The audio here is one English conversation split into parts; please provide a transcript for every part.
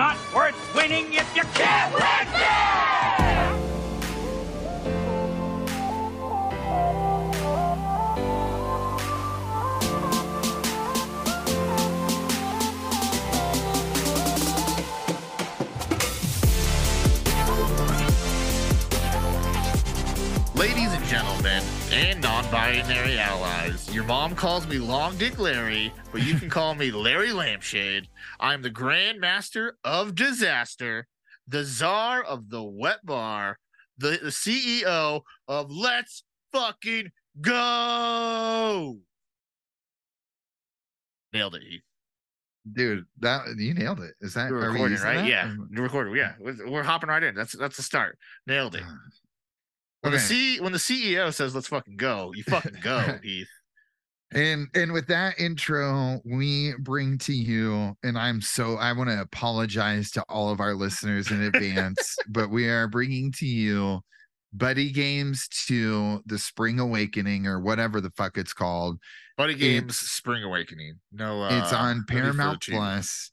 Not worth winning if you can't win it! Ladies and gentlemen, and non binary allies, your mom calls me Long Dick Larry, but you can call me Larry Lampshade. I'm the Grand Master of Disaster, the Czar of the Wet Bar, the, the CEO of Let's Fucking Go. Nailed it, Heath. Dude, that you nailed it. Is that We're recording, right? that? Yeah, we're recording. Yeah, we're, we're hopping right in. That's that's the start. Nailed it. Ah. When the C when the CEO says let's fucking go, you fucking go, Heath. And and with that intro, we bring to you, and I'm so I want to apologize to all of our listeners in advance, but we are bringing to you Buddy Games to the Spring Awakening or whatever the fuck it's called. Buddy Games It's- Spring Awakening. No, uh, it's on no need for the Paramount. Plus.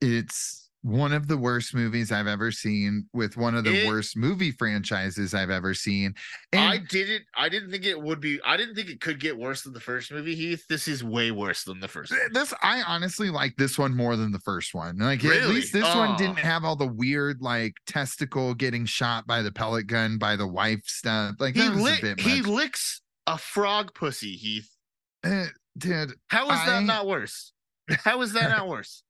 It's one of the worst movies I've ever seen with one of the It- worst movie franchises I've ever seen. And I didn't. I didn't think it would be. I didn't think it could get worse than the first movie. Heath, this is way worse than the first. One. this I honestly like this one more than the first one. Like at least this Oh. one didn't have all the weird like testicle getting shot by the pellet gun by the wife stuff. Like He lick, a bit he licks a frog pussy. Heath, Eh, dude, how is I- that not worse? How is that not worse?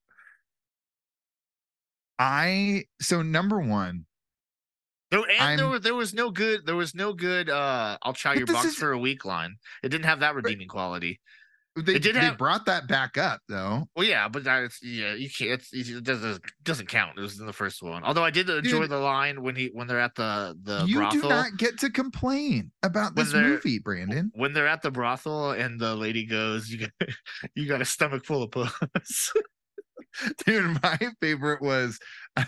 I so number one, There, and there, I'm- were, there was no good. There was no good. uh I'll try your box is- for a week line. It didn't have that redeeming quality. they It did they have- brought that back up though. Well, yeah, but that's yeah, you can't. It's, it doesn't doesn't count. It was in the first one. Although I did enjoy Dude. the line when he when they're at the the you brothel. do not get to complain about this movie, Brandon. when they're at the brothel and the lady goes, "You got, you got a stomach full of puss." Dude, my favorite was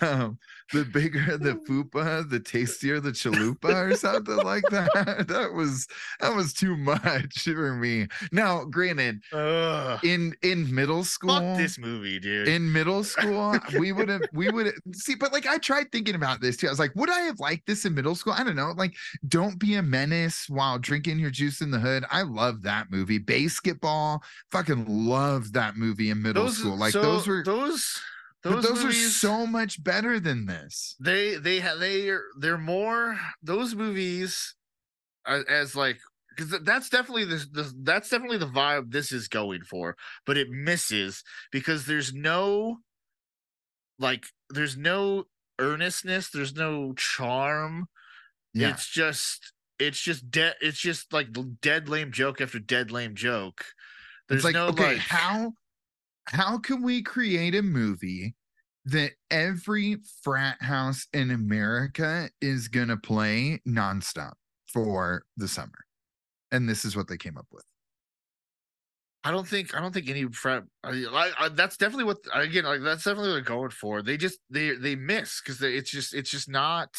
um the bigger the fupa, the tastier the chalupa or something like that. That was that was too much for me. Now, granted, Ugh. in in middle school, Fuck this movie, dude. in middle school, we would have we would see, but like I tried thinking about this too. I was like, would I have liked this in middle school? I don't know. Like, don't be a menace while drinking your juice in the hood. I love that movie. Basketball, fucking loved that movie in middle those school. Like so those were those but those, those are so much better than this. they they have they are they're more those movies as, as like because that's definitely the, the that's definitely the vibe this is going for but it misses because there's no like there's no earnestness there's no charm Yeah. it's just it's just dead it's just like dead lame joke after dead lame joke there's it's like, no okay, like how how can we create a movie that every frat house in America is gonna play nonstop for the summer? And this is what they came up with. I don't think I don't think any frat. I, I, I, that's definitely what again. Like that's definitely what they're going for. They just they they miss because it's just it's just not.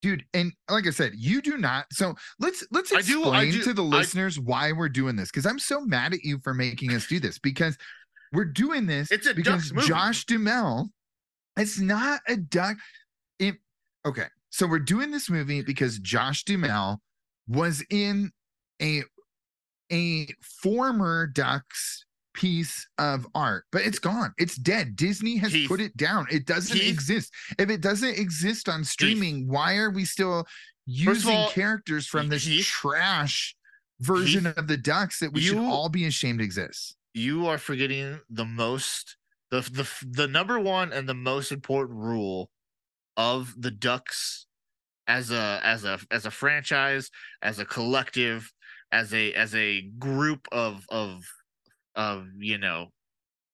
dude and like i said you do not so let's let's I do- I explain do- to the I- listeners why we're doing this because i'm so mad at you for making us do this because we're doing this It's a because josh duhamel it's not a duck it, okay so we're doing this movie because josh duhamel was in a a former ducks piece of art, but it's gone. It's dead. Disney has Keith. put it down. It doesn't Keith. exist. If it doesn't exist on streaming, why are we still using all, characters from this Keith. trash version Keith, of the Ducks that we should all be ashamed exists? You are forgetting the most the the the number one and the most important rule of the Ducks as a as a as a franchise, as a collective, as a as a group of of of you know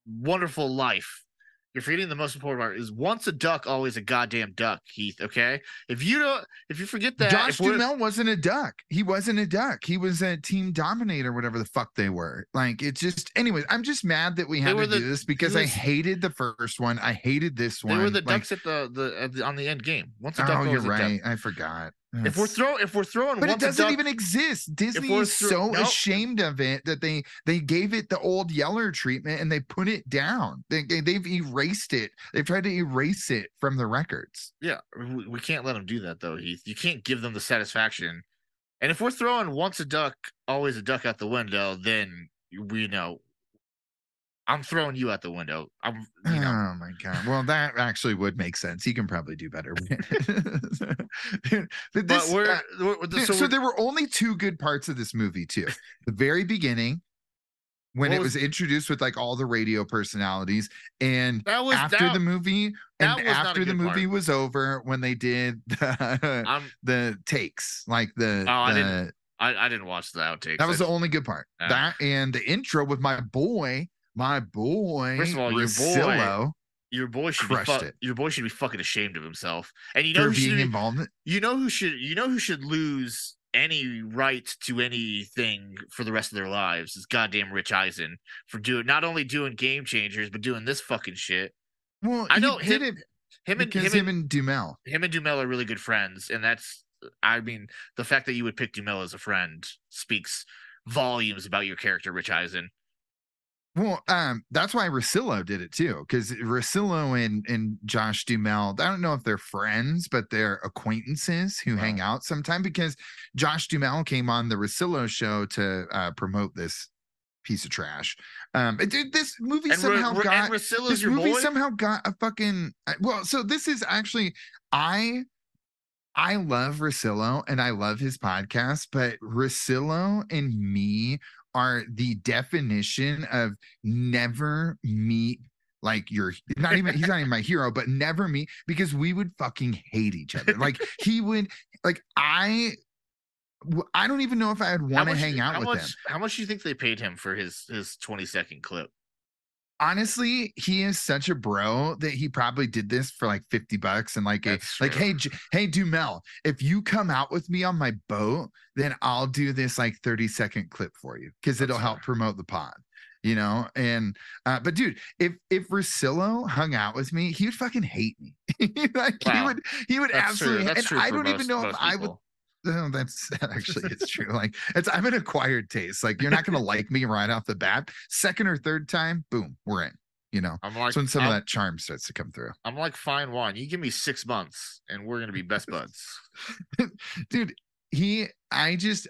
wonderful life. You're forgetting the most important part is once a duck, always a goddamn duck, Keith. Okay, if you don't, if you forget that, Josh Duhamel wasn't a duck. He wasn't a duck. He was a team dominator, whatever the fuck they were. Like it's just, anyways. I'm just mad that we had to the- do this because I hated the first one. I hated this one. they were the Like, ducks at the, the at the on the end game. Once a oh, duck, oh, you're a duck. right. I forgot. If we're throwing, if we're throwing, but it doesn't duck- even exist. Disney is so Nope. ashamed of it that they they gave it the old Yeller treatment and they put it down. They, they they've erased it. They've tried to erase it from the records. Yeah, we, we can't let them do that though, Heath. You can't give them the satisfaction. And if we're throwing once a duck, always a duck out the window, then we know I'm throwing you out the window. I'm, you know, Oh my god. Well, that actually would make sense. He can probably do better. but but we're, uh, we're so, so, we're- there were only two good parts of this movie too. The very beginning, when What it was- was introduced with like all the radio personalities, and that was after that, the movie, and was after the movie part. was over, when they did the, the takes, like the, Oh, I didn't- I, I didn't watch the outtakes. that was the only good part. Yeah. That and the intro with my boy, my boy, First of all, your boy your boy should be crushed fu- it. your boy should be fucking ashamed of himself. And you know for who should being be- involved. you know who should you know who should lose any right to anything for the rest of their lives is goddamn Rich Eisen for doing not only doing game changers but doing this fucking shit. Well, I know did him- Him and him, him, and, and Duhamel. him and Duhamel are really good friends, and that's I mean the fact that you would pick Duhamel as a friend speaks volumes about your character, Rich Eisen. Well, um, that's why Russillo did it too, because Russillo and and Josh Duhamel, I don't know if they're friends, but they're acquaintances who hang out sometime. Because Josh Duhamel came on the Russillo show to uh, promote this piece of trash. Um, this movie And, somehow Ro- got this your movie boy. somehow got a fucking uh, well. So this is actually I. I love Russillo and I love his podcast, but Russillo and me are the definition of never meet like you're not even he's not even my hero, but never meet because we would fucking hate each other. Like he would like i i don't even know if I would want to hang out how with much, him. How much do you think they paid him for his his twenty second clip? Honestly, he is such a bro that he probably did this for like 50 bucks and like a, like, hey, J- hey, Duhamel, if you come out with me on my boat, then I'll do this like 30 second clip for you because it'll That's help promote the pod. You know, and uh, but dude, if if Russillo hung out with me, he would fucking hate me. like he would, he would That's true. absolutely. And. I don't even know if most I would. No, that's actually it's true. Like it's I'm an acquired taste. Like you're not gonna like me right off the bat. Second or third time, boom, we're in. You know, I'm like that's when some I'm, of that charm starts to come through. I'm like fine wine. You give me six months, and we're gonna be best buds. Dude, he I just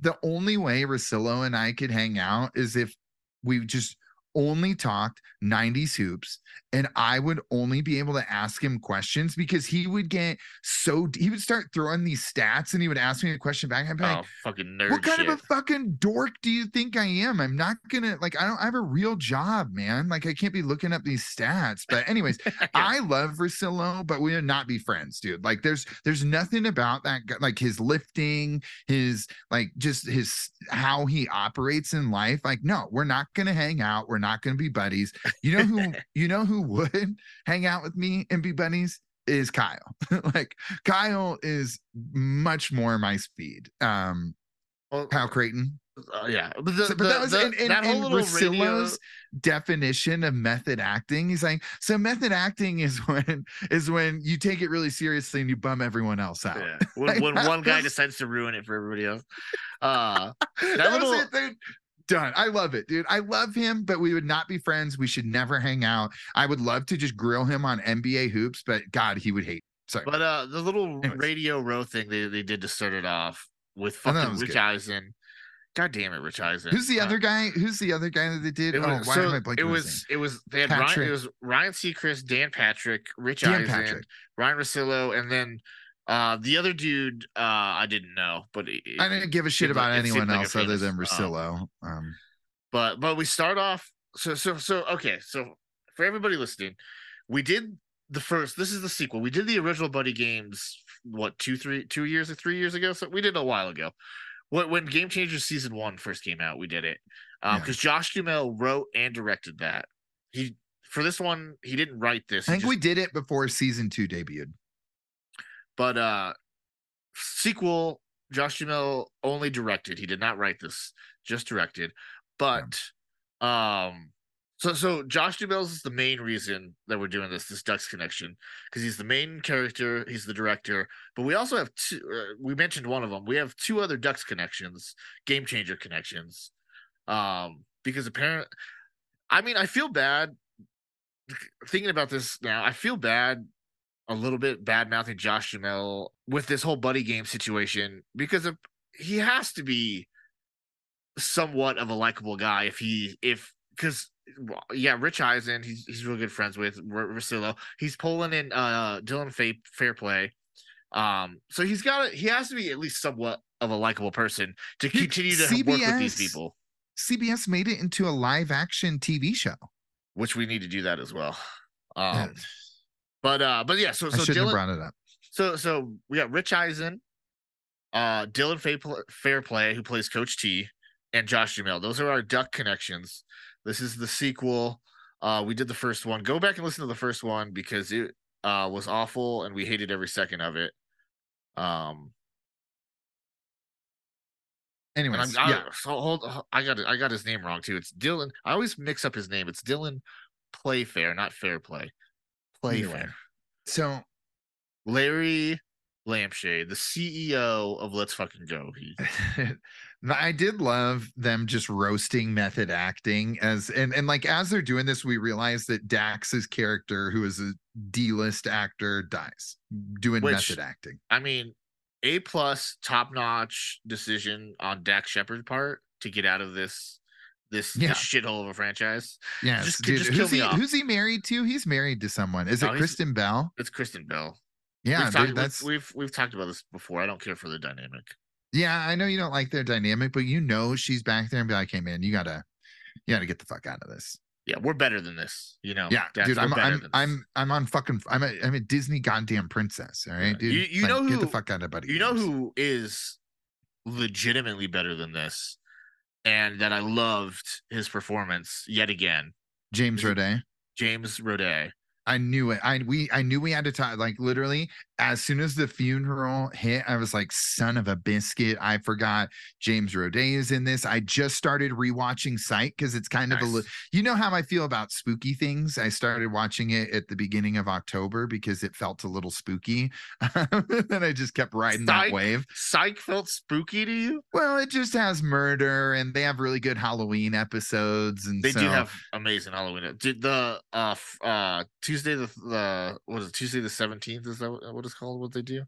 the only way Russillo and I could hang out is if we just only talked 90s hoops and I would only be able to ask him questions because he would get so he would start throwing these stats and he would ask me a question back. I'd be like, oh, fucking nerd what kind shit. of a fucking dork do you think I am? I'm not gonna like I don't I have a real job, man. Like I can't be looking up these stats. But anyways, I love Russillo, but we would not be friends, dude. Like there's there's nothing about that guy, like his lifting, his like just his how he operates in life. Like, no, we're not gonna hang out. We're not gonna be buddies. You know who you know who would hang out with me and be buddies? Is Kyle. like Kyle is much more my speed. Um Well, Kyle Crichton. uh, yeah, but, the, So- but the- that was the- in, in, that in radio. Definition of method acting. He's like, so method acting is when is when you take it really seriously and you bum everyone else out. Yeah, when, when one guy decides to ruin it for everybody else. Uh, that little- was it, dude. Done. I love it, dude. I love him, but we would not be friends. We should never hang out. I would love to just grill him on NBA hoops, but God, he would hate. Sorry. but uh, the little Anyways. radio row thing they, they did to start it off with fucking Rich good. Eisen God damn it, Rich Eisen. Who's the Uh, other guy? Who's the other guy that they did? Oh, was, why so am I blanking it was it was they had Ryan Patrick. it was Ryan Seacrest, Dan Patrick, Rich Dan Eisen, Patrick. Ryan Russillo, and then uh the other dude uh I didn't know, but it, I didn't give a shit like- about it anyone like else other than um, Russillo. Um, but but we start off so so so okay so for everybody listening we did the first this is the sequel we did the original buddy games what two three two years or three years ago so we did it a while ago when, when game changers season one first came out we did it um Yeah. because josh duhamel wrote and directed that he for this one he didn't write this I think just- we did it before season two debuted. But uh sequel josh duhamel only directed. He did not write this just directed. But um so so josh duhamel is the main reason that we're doing this this ducks connection because he's the main character he's the director. But we also have two uh, we mentioned one of them. We have two other ducks connections game changer connections um because apparently i mean i feel bad thinking about this now i feel bad a little bit bad mouthing Josh Duhamel with this whole buddy game situation because of, he has to be somewhat of a likable guy if he if because yeah, Rich Eisen he's he's real good friends with R- Russillo. He's pulling in uh Dylan Fa- Fairplay. Um, so he's got he has to be at least somewhat of a likable person to continue to work with these CBS people, CBS made it into a live action TV show. which we need to do that as well. Um, but uh, but yeah, so so Dylan, brought it up. So so we got Rich Eisen, uh, Dylan Fa- Fairplay, who plays Coach T, and Josh Duhamel. Those are our duck connections. This is the sequel. Uh, we did the first one. Go back and listen to the first one because it uh was awful and we hated every second of it. Um, and I'm, Anyways, I, yeah, so hold, I got it. I got his name wrong too. It's Dylan. I always mix up his name. It's Dylan Playfair, not Fair Play. Either way. Playfair. so Larry Lampshade, the CEO of Let's Fucking Go. He, I did love them just roasting method acting as and and like as they're doing this, we realize that Dax's character, who is a D-list actor, dies doing Which- method acting. I mean, A plus, top notch decision on Dax Shepard's part to get out of this this, Yeah. this shithole of a franchise. Yes, just- just kill who's me he? Who's he married to? He's married to someone. Is No, it Kristen Bell? It's Kristen Bell. Yeah, we've, talked, dude, that's we've, we've we've talked about this before. I don't care for the dynamic. yeah. I know you don't like their dynamic, but you know she's back there and be like, "Hey, man, you gotta, you gotta get the fuck out of this." Yeah, we're better than this. You know. Yeah, Dax, dude, I'm I'm. I'm I'm on fucking I'm a I'm a Disney goddamn princess. All right, Yeah. dude. You- you Like, know get the fuck out of buddy. You know who is legitimately better than this, and that I loved his performance yet again. James Roday. James Roday. I knew it. I we I knew we had to talk. Like literally, as soon as the funeral hit, I was like, "Son of a biscuit!" I forgot James Roday is in this. I just started rewatching Psych because it's kind of a. Nice. You know how I feel about spooky things. I started watching it at the beginning of October because it felt a little spooky, and I just kept riding that wave. Psych felt spooky to you? Well, it just has murder, and they have really good Halloween episodes, and They so, do have amazing Halloween. Did the uh uh Tuesday the the what is it Tuesday the seventeenth? Is that what, what it's called? What they do?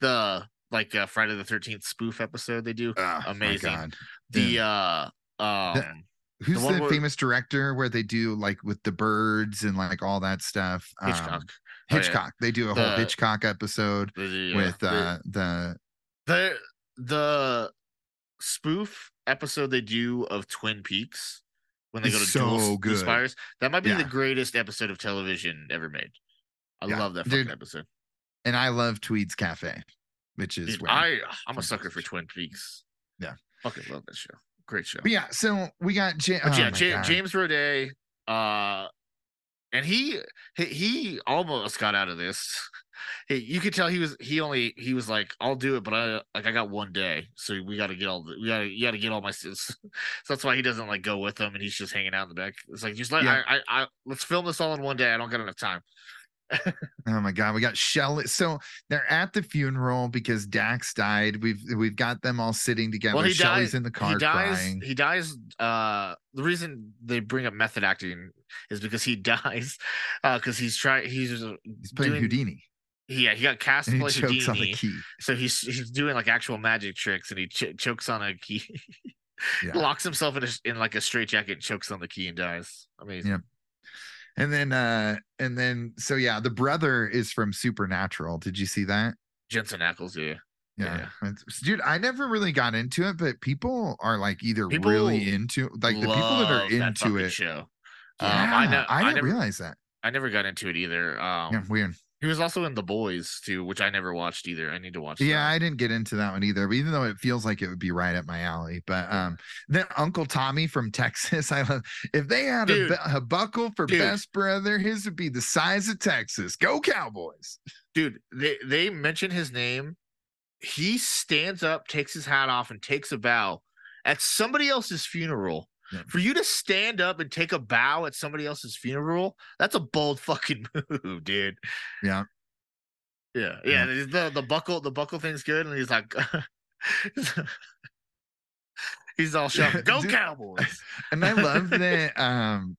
The like uh, Friday the thirteenth spoof episode they do. Oh, amazing. The uh um Who's one the, where- famous director where they do like with the birds and like all that stuff? Um, Hitchcock. Oh, yeah. Hitchcock. They do a whole Hitchcock episode The- yeah, with the- uh the the the spoof episode they do of Twin Peaks when they go to so dual, good. spires. That might be the greatest episode of television ever made. I Yeah, love that fucking dude, episode. And I love Tweed's Cafe, which is Dude, I I'm a sucker for. Twin Peaks. Yeah. fucking love that show. Great show. But yeah, so we got But oh yeah, Ja- James Roday, uh, and he, he he almost got out of this. He, you could tell he was he only he was like, I'll do it, but I like I got one day, so we got to get all the we got to you got to get all my so that's why he doesn't like go with them, and he's just hanging out in the back. It's like just let Yeah. I, I I let's film this all in one day. I don't got enough time. Oh my god, we got Shelley. So they're at the funeral because Dax died. We've we've got them all sitting together. Well, he Shelley's dies. in the car he dies. crying. He dies. Uh, the reason they bring up method acting is because he dies. Uh, because he's trying. He's uh, He's playing doing- Houdini. Yeah, he got cast And he chokes on the Houdini. key. So he's he's doing like actual magic tricks, and he ch- chokes on a key. Yeah. Locks himself in a, in like a straitjacket, chokes on the key, and dies. Amazing. Yeah. And then uh and then so yeah, the brother is from Supernatural. Did you see that? Jensen Ackles, yeah. Yeah. It's- Dude, I never really got into it, but people are like either People really into like the people that are into fucking it. show. Yeah, Um, I know. I I, didn't never. realize that. I never got into it either. Um, Yeah, weird. He was also in The Boys too, which I never watched either. I need to watch. Yeah, that. I didn't get into that one either, but even though it feels like it would be right up my alley. But um then Uncle Tommy from Texas, I love if they had a, Dude. a buckle for Dude. best brother, his would be the size of Texas. Go Cowboys. dude. They they mention his name. He stands up, takes his hat off, and takes a bow at somebody else's funeral. Yeah. For you to stand up and take a bow at somebody else's funeral, that's a bold fucking move, dude. Yeah. Yeah, yeah. The the, the buckle the buckle thing's good, and he's like, he's all shouting, "Go Dude. Cowboys!" And I love that um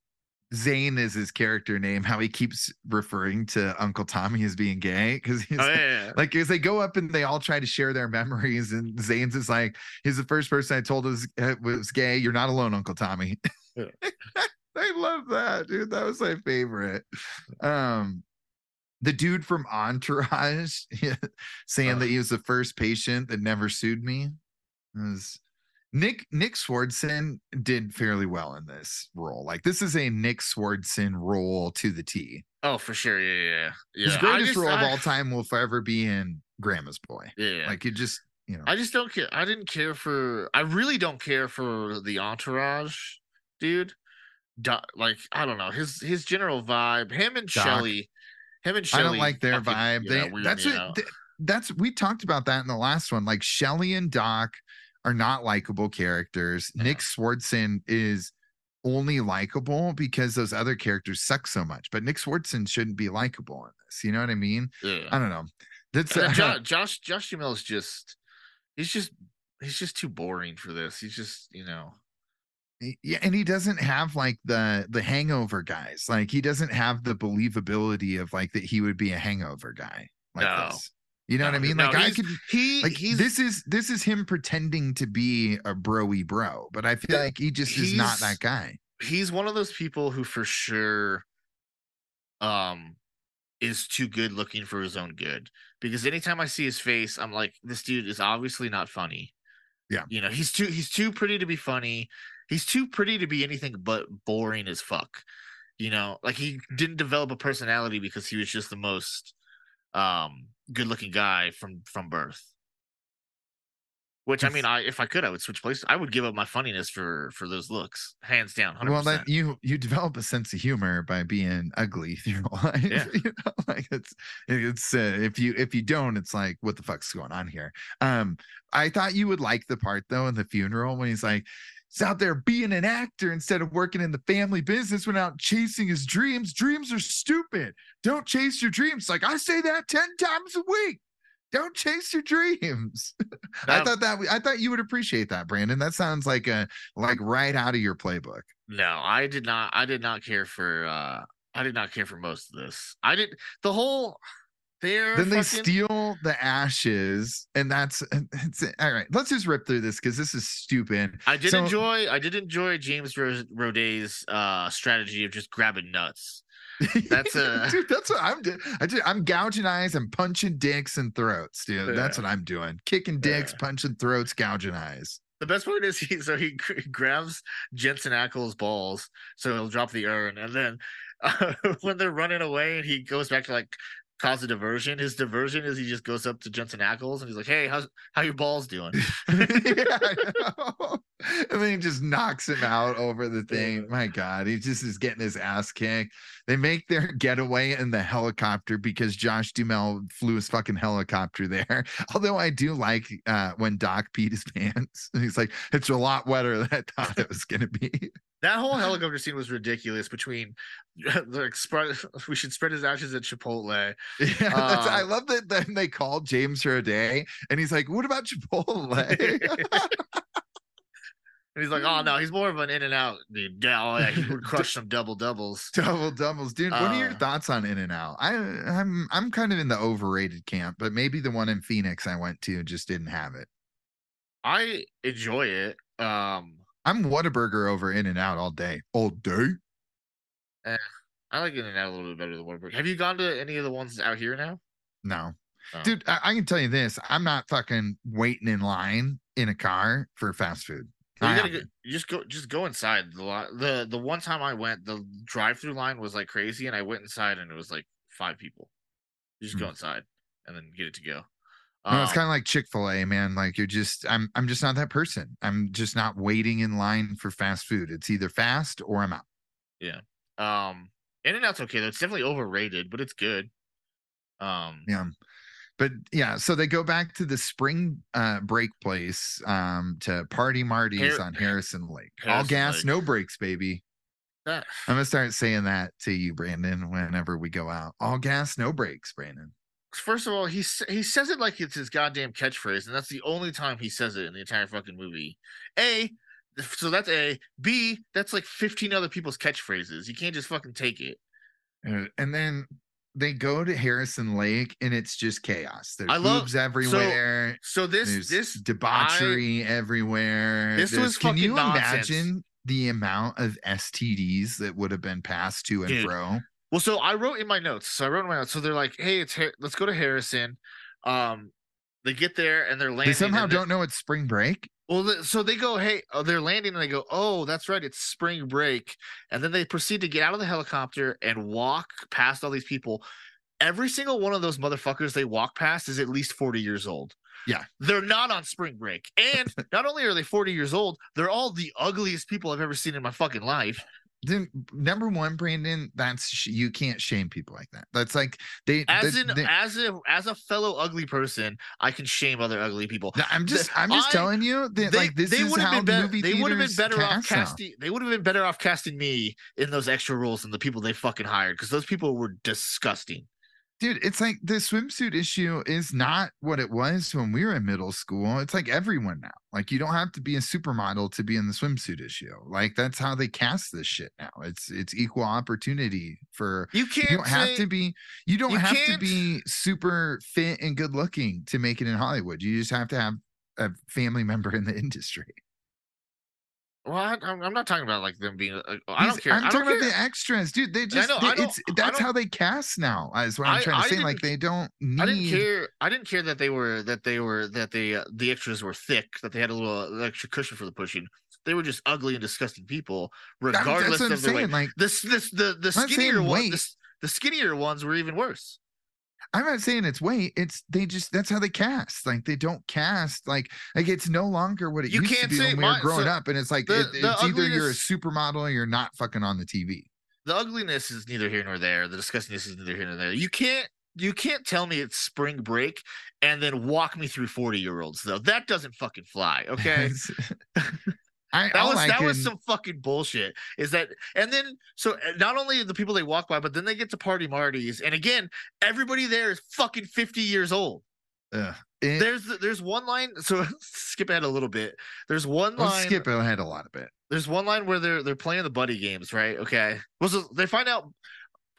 Zane is his character name, how he keeps referring to Uncle Tommy as being gay because he's Oh like, yeah, yeah. like as they go up and they all try to share their memories, and Zane's is like, he's the first person I told was uh, was gay. You're not alone, Uncle Tommy. Yeah. I love that, dude. That was my favorite. Um, the dude from Entourage saying Ugh. that he was the first patient that never sued me was Nick Nick Swardson did fairly well in this role. Like this is a Nick Swardson role to the T. Oh, for sure. Yeah, yeah, yeah. His greatest just- role of all time will forever be in Grandma's Boy. Yeah. Like it just you know. I just don't care. I didn't care for. I really don't care for the entourage, dude. Do, like I don't know his his general vibe. Him and Doc. Shelly. Him and Shelly. I don't like their fucking, vibe. yeah, They weird that's what that's we talked about that in the last one. Like Shelly and Doc are not likable characters. No. Nick Swardson is only likable because those other characters suck so much. But Nick Swardson shouldn't be likable in this. You know what I mean? yeah. I don't know. That's uh, Jo- Josh Josh Duhamel is just he's just he's just too boring for this. He's just you know yeah, and he doesn't have like the the hangover guys. Like he doesn't have the believability of like that he would be a hangover guy like No. this. You know what I No, mean? no, Like I could he like he's this is this is him pretending to be a broy bro, but I feel like he just is not that guy. he's one of those people who for sure um is too good looking for his own good because anytime i see his face i'm like this dude is obviously not funny Yeah. you know he's too he's too pretty to be funny he's too pretty to be anything but boring as fuck you know like he didn't develop a personality because he was just the most um good looking guy from from birth which i mean i if i could i would switch places i would give up my funniness for for those looks hands down 100%. Well, that you you develop a sense of humor by being ugly through your life. Yeah. you know, like it's it's uh, if you if you don't, it's like what the fuck's going on here. Um, I thought you would like the part though in the funeral when he's like. He's out there being an actor instead of working in the family business, went out chasing his dreams. Dreams are stupid. Don't chase your dreams. Like I say that 10 times a week. Don't chase your dreams. I thought that I thought you would appreciate that, Brandon. That sounds like a like right out of your playbook. No, I did not. I did not care for. uh I did not care for most of this. I did the whole. They're then they fucking- steal the ashes, and that's it's, all right. Let's just rip through this because this is stupid. I did so- enjoy. I did enjoy James Ro- Roday's uh strategy of just grabbing nuts. That's a- dude. That's what I'm doing. I do, I'm gouging eyes and punching dicks and throats, dude. That's what I'm doing. Kicking dicks, Yeah. punching throats, gouging eyes. The best part is he so he grabs Jensen Ackles' balls, so he'll drop the urn, and then uh, when they're running away, and he goes back to like cause a diversion. His diversion is he just goes up to Jensen Ackles and he's like, "Hey, how's how your balls doing?" yeah, I know. And then he just knocks him out over the thing. Yeah. My God, he just is getting his ass kicked. They make their getaway in the helicopter because Josh Duhamel flew his fucking helicopter there. Although I do like uh, when Doc peed his pants. He's like, it's a lot wetter than I thought it was gonna be. That whole helicopter scene was ridiculous. Between like, spread, we should spread his ashes at Chipotle. Yeah, that's, I Uh, love that. Then they called James for a day, and he's like, "What about Chipotle?" And he's like, "Oh no, he's more of an in and out dude. Yeah, oh, yeah, he would crush some double doubles." Double doubles, dude. what are your Uh, thoughts on In and Out? I I'm I'm kind of in the overrated camp, but maybe the one in Phoenix I went to just didn't have it. I enjoy it. Um, I'm Whataburger over In and Out all day. All day. I like In and Out a little bit better than Whataburger. Have you gone to any of the ones out here now? No. Oh. Dude, I, I can tell you this. I'm not fucking waiting in line in a car for fast food. Well, you, gotta go, just go just go inside the the the one time I went the drive through line was like crazy and I went inside and it was like five people. You just go Hmm. inside and then get it to go. No, it's Um, kind of like Chick-fil-A, man. Like you're just I'm I'm just not that person. I'm just not waiting in line for fast food. It's either fast or I'm out. Yeah. Um In and Out's okay though. It's definitely overrated, but it's good. Um Yeah. But yeah, so they go back to the spring uh break place um to party Marty's Har- on Harrison Lake. All gas, Lake. no brakes, baby. that, I'm gonna start saying that to you, Brandon, whenever we go out. All gas, no brakes, Brandon. First of all, he he says it like it's his goddamn catchphrase, and that's the only time he says it in the entire fucking movie. A, so that's A. B, that's like 15 other people's catchphrases. You can't just fucking take it. Uh, And then they go to Harrison Lake and it's just chaos. There's I love- boobs everywhere. So this There's this debauchery everywhere. This There's- was can you nonsense. imagine the amount of STDs that would have been passed to and Dude, fro? Well, so I wrote in my notes. So I wrote in my notes. So they're like, "Hey, it's Har- let's go to Harrison." Um, they get there and they're landing. They somehow don't know it's spring break. Well, so they go, "Hey," oh, they're landing and they go, "Oh, that's right, it's spring break." And then they proceed to get out of the helicopter and walk past all these people. Every single one of those motherfuckers they walk past is at least forty years old. Yeah. they're not on spring break, and not only are they forty years old, they're all the ugliest people I've ever seen in my fucking life. Then number one, Brandon, that's you can't shame people like that. That's like they. As they- in, they- as a as a fellow ugly person, I can shame other ugly people. I'm just, I'm just I- telling you that like this is would've how been better. movie They would have been better off casting. They would have been better off casting me in those extra roles than the people they fucking hired because those people were disgusting. Dude, it's like the swimsuit issue is not what it was when we were in middle school. It's like everyone now. Like you don't have to be a supermodel to be in the swimsuit issue. Like that's how they cast this shit now. It's it's equal opportunity for You can't. you don't have to be you don't you have to be super fit and good looking to make it in Hollywood. You just have to have a family member in the industry. Well, I, I'm I'm not talking about like them being. Uh, I don't care. I'm don't talking care. about the extras, dude. They just know, they- it's that's how they cast now. Is what I'm I- trying to I say. Like they don't need I didn't care. I didn't care that they were that they were that they uh, the extras were thick. That they had a little extra cushion for the pushing. They were just ugly and disgusting people, regardless I'm of their weight. Like This this the the skinnier one. The, the skinnier ones were even worse. I'm not saying it's weight. It's they just that's how they cast. Like they don't cast like like it's no longer what it You used to can't be say when we were growing so up. And it's like the- it- the it's either you're a supermodel or you're not fucking on the TV. the ugliness is neither here nor there. The disgustingness is neither here nor there. You can't you can't tell me it's spring break and then walk me through 40 year olds though. That doesn't fucking fly. Okay. I, That was I that was some fucking bullshit. Is that and then so uh, not only the people they walk by, but then they get to party Marty's, and again, everybody there is fucking 50 years old. ugh. It- There's there's one line, so skip ahead a little bit. There's one let's line skip ahead a lot of bit. there's one line where they're they're playing the buddy games, right? Okay. Well, so they find out.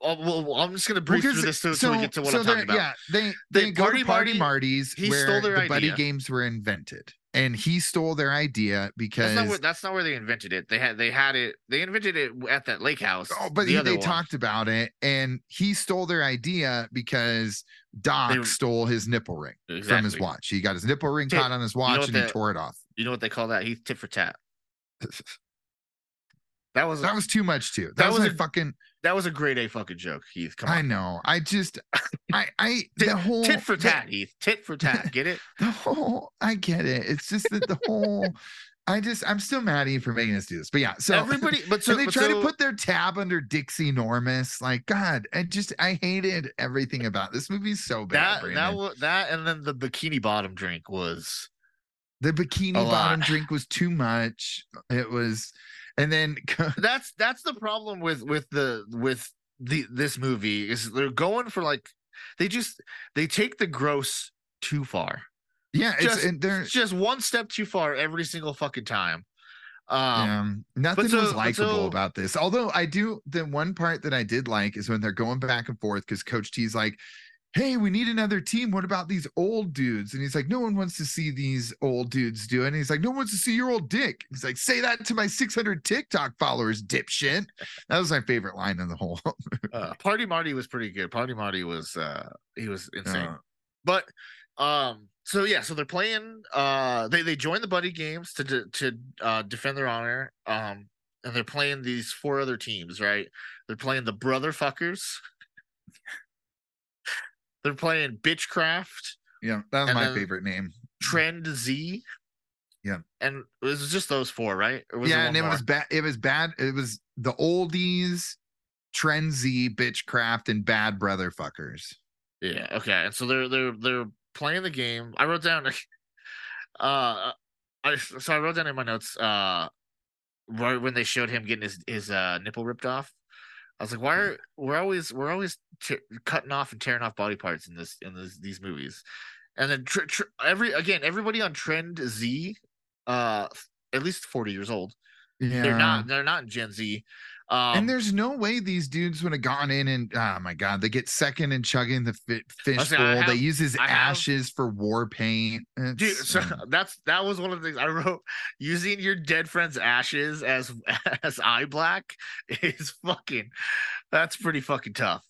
Oh, well, I'm just gonna breeze Well, through this so, so we get to what I'm talking about. Yeah, they They they, go Party to Party Marty- Marty's he where stole their the buddy games were invented, and he stole their idea because That's not where that's not where they invented it. They had they had it. They invented it at that lake house. Oh, but the he, they one. talked about it, and he stole their idea because Doc They stole his nipple ring from his watch. He got his nipple ring caught on his know watch, what and he tore it off. You know what they call that? He's tit for tat. That was That was too much too. That, That was, was a fucking. that was a grade A fucking joke, Heath. Come on. I know. I just. I. I. The whole Tit for tat, Heath. Tit for tat. Get it? The whole. I get it. It's just that the whole. I just. I'm still mad at you for making us do this, but yeah. So Everybody, but so they but try so- to put their tab under Dixie Normus. Like God, I just. I hated everything about this movie so bad. that that Brandon. was that, and then the bikini bottom drink was The bikini bottom drink was too much. It was, and then that's that's the problem with with the with the this movie is they're going for like they just they take the gross too far. yeah, it's Just-. It's just one step too far every single fucking time. Um, Um, nothing so- was likable so- about this. Although I do, the one part that I did like is when they're going back and forth because Coach T's like, hey, we need another team. What about these old dudes? And he's like, no one wants to see these old dudes do it. And he's like, no one wants to see your old dick. He's like, say that to my 600 TikTok followers, dipshit. That was my favorite line in the whole. Uh, Party Marty was pretty good. Party Marty was uh he was insane. Uh, But um so yeah, so they're playing uh they they join the buddy games to de- to uh defend their honor. Um and they're playing these four other teams, right? They're playing the brother fuckers. They're playing Bitchcraft, yeah, that's my favorite name. Trend Z. Yeah. And it was just those four, right? Or was yeah, and it more? was bad. It was bad. It was the oldies, trendy, bitchcraft, and bad brother fuckers. Yeah. Okay. And so they're they're they're playing the game. I wrote down. Uh, I so I wrote down in my notes. Uh, right when they showed him getting his his uh nipple ripped off, I was like, why are we're always we're always t- cutting off and tearing off body parts in this in this these movies, and then tr- tr- every again everybody on Trend Z, uh, at least forty years old. Yeah, They're not they're not Gen Z. Um, and there's no way these dudes would have gone in and oh my god, they get second and chugging the fi- fish bowl. they have- use his I have- ashes for war paint. Dude, so that's that was one of the things I wrote. Using your dead friend's ashes as as eye black is fucking. That's pretty fucking tough.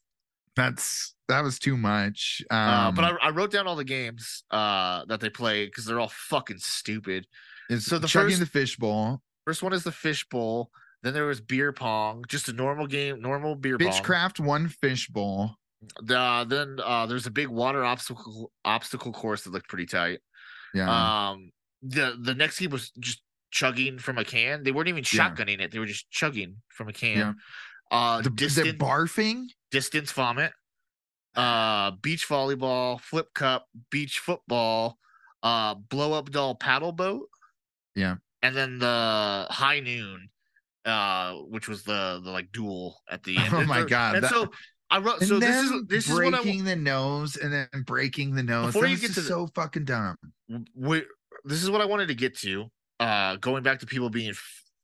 that's that was too much. Um, uh, but I, I wrote down all the games uh that they play because they're all fucking stupid. it's so the chugging first- the fish bowl, First one is the fish bowl. Then there was beer pong, just a normal game, normal beer pong. bitchcraft one fish bowl. The, then uh, there's a big water obstacle obstacle course that looked pretty tight. Yeah, Um, the the next game was just chugging from a can. They weren't even Yeah. shotgunning it; they were just chugging from a can. Yeah. Uh, the, distance barfing. distance vomit, uh, beach volleyball, flip cup, beach football, uh, blow up doll paddle boat. Yeah. and then the high noon, uh, which was the the like duel at the end. Oh my God, And that- so I wrote. So this is this is breaking the nose and then breaking the nose. Before that you get to the- so fucking dumb. we this is what I wanted to get to. Uh, going back to people being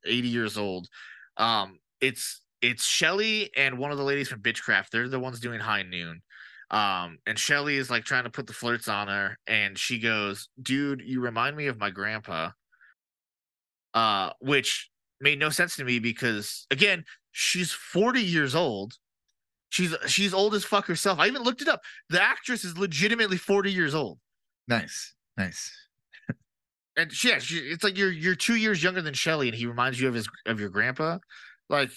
80 years old. Um, it's it's Shelly and one of the ladies from Bitchcraft. They're the ones doing High Noon. Um, and Shelly is like trying to put the flirts on her, and she goes, "Dude, you remind me of my grandpa." Uh, which made no sense to me because again, she's 40 years old. She's she's old as fuck herself. I even looked it up. The actress is legitimately 40 years old. Nice, nice. and she- yeah, she, it's like you're you're two years younger than Shelly, and he reminds you of his of your grandpa. Like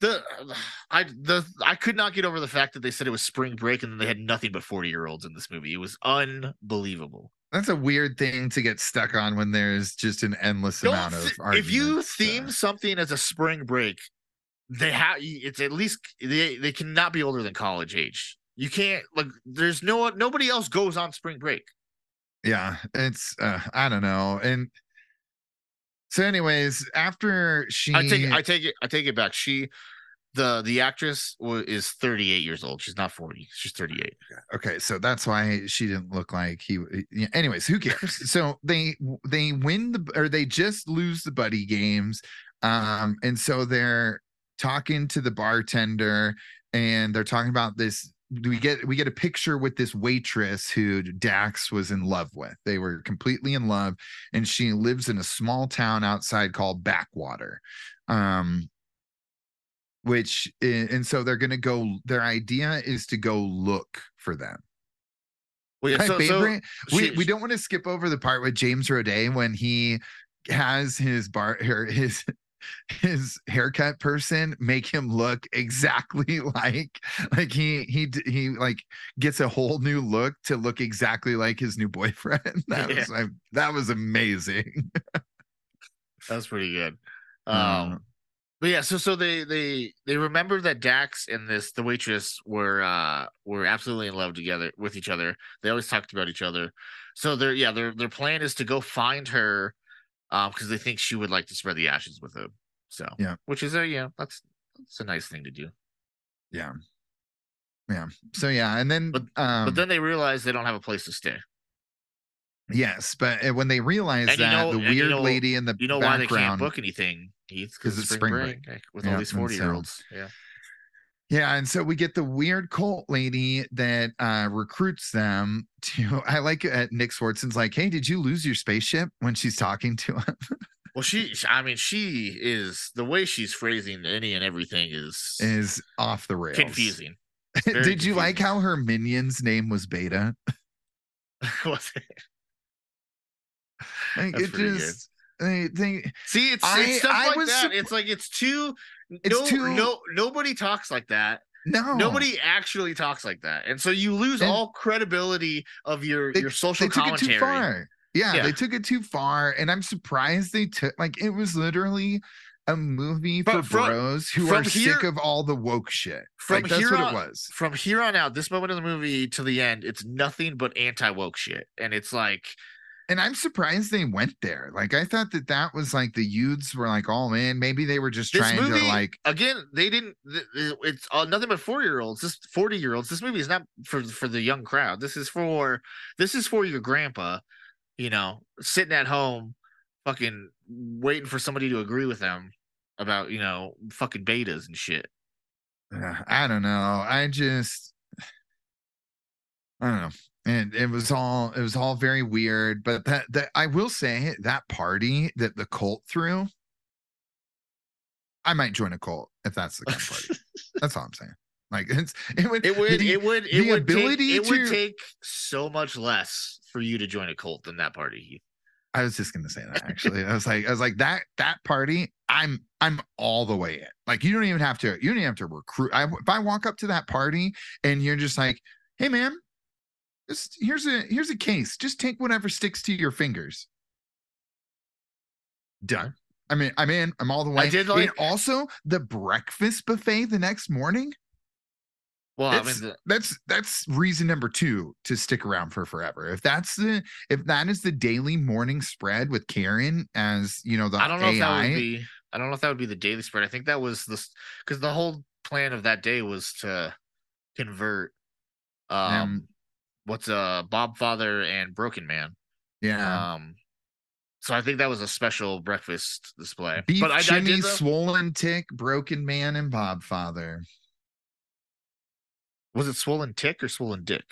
the I the I could not get over the fact that they said it was spring break and they had nothing but forty year olds in this movie. It was unbelievable. That's a weird thing to get stuck on when there's just an endless Don't amount of th- arguments. if you uh, theme something as a spring break, they have it's at least they they cannot be older than college age. You can't like there's no nobody else goes on spring break. yeah, it's uh, I don't know. And so, anyways, after she, I take I take it I take it back. She the the actress is 38 years old. She's not 40. She's 38. okay, so that's why she didn't look like he. Anyways, who cares? so they they win the or they just lose the buddy games, um, and so they're talking to the bartender and they're talking about this we get we get a picture with this waitress who Dax was in love with. They were completely in love, and she lives in a small town outside called Backwater. Um, which i- and so they're gonna go. Their idea is to go look for them. Well, yeah, so, so favorite. we she- we don't want to skip over the part with James Roday when he has his bar his his haircut person make him look exactly like like he he he like gets a whole new look to look exactly like his new boyfriend that Yeah. was like, that was amazing that was pretty good. Uh, Um, but yeah, so so they they they remember that Dax and this the waitress were uh were absolutely in love together with each other. They always talked about each other. So their yeah their their plan is to go find her, um because they think she would like to spread the ashes with him. So Yeah. which is a yeah that's that's a nice thing to do. yeah yeah so yeah and then But- um but then they realize they don't have a place to stay. Yes but uh, when they realize And you that know- the and you weird know- lady in the You know why they can't book anything? Heath? 'Cause Because it's spring, break, break. with Yeah, all these forty year olds. Yeah. Yeah, and so we get the weird cult lady that uh recruits them to I like uh, Nick Swardson's like, "Hey, did you lose your spaceship?" when she's talking to him. Well, she, I mean, she is the way she's phrasing any and everything is is off the rails. confusing. Did very you like how her minion's name was Beta? Was it? Like, it pretty good. just they, they See, it's, I- it's stuff I like that. It's like it's too. It's no, too- no, nobody talks like that. no Nobody actually talks like that, and so you lose And- all credibility of your They- your social they took commentary. it too far. Yeah, Yeah. they took it too far, and I'm surprised they took like it was literally a movie for from- bros who are sick of all the woke shit. From like, that's here what on- it was. From here on out, this moment in the movie to the end, it's nothing but anti woke shit, and it's like And I'm surprised they went there. Like I thought that that was like the youths were like, oh man, maybe they were just this trying movie to like. again. They didn't. It's uh, nothing but four year olds. This forty year olds. This movie is not for for the young crowd. This is for this is for your grandpa. You know, sitting at home, fucking waiting for somebody to agree with them about you know fucking betas and shit. uh, I don't know. I just. I don't know. And it was all it was all very weird. But that that I will say that party that the cult threw. I might join a cult if that's the kind of party. that's all I'm saying. Like it's it would It would. the- it would. It would ability take, It would take so much less for you to join a cult than that party. I was just gonna say that actually. I was like, I was like that that party. I'm I'm all the way in. Like you don't even have to. You don't even have to recruit. I, if I walk up to that party and you're just like, hey man, just here's a here's a case. Just take whatever sticks to your fingers. Done. I mean, I'm in. I'm all the way. I did And like- also the breakfast buffet the next morning. Well, I mean, the, that's that's reason number two to stick around for forever. If that's the if that is the daily morning spread with Karen as you know the I don't know AI, if that would be. I don't know if that would be the daily spread. I think that was the because the whole plan of that day was to convert. Um, what's uh Bob Father and Broken Man. yeah, Um, so I think that was a special breakfast display. beef but I, I did. though- swollen tick, broken man, and Bob Father, was it swollen tick or swollen dick?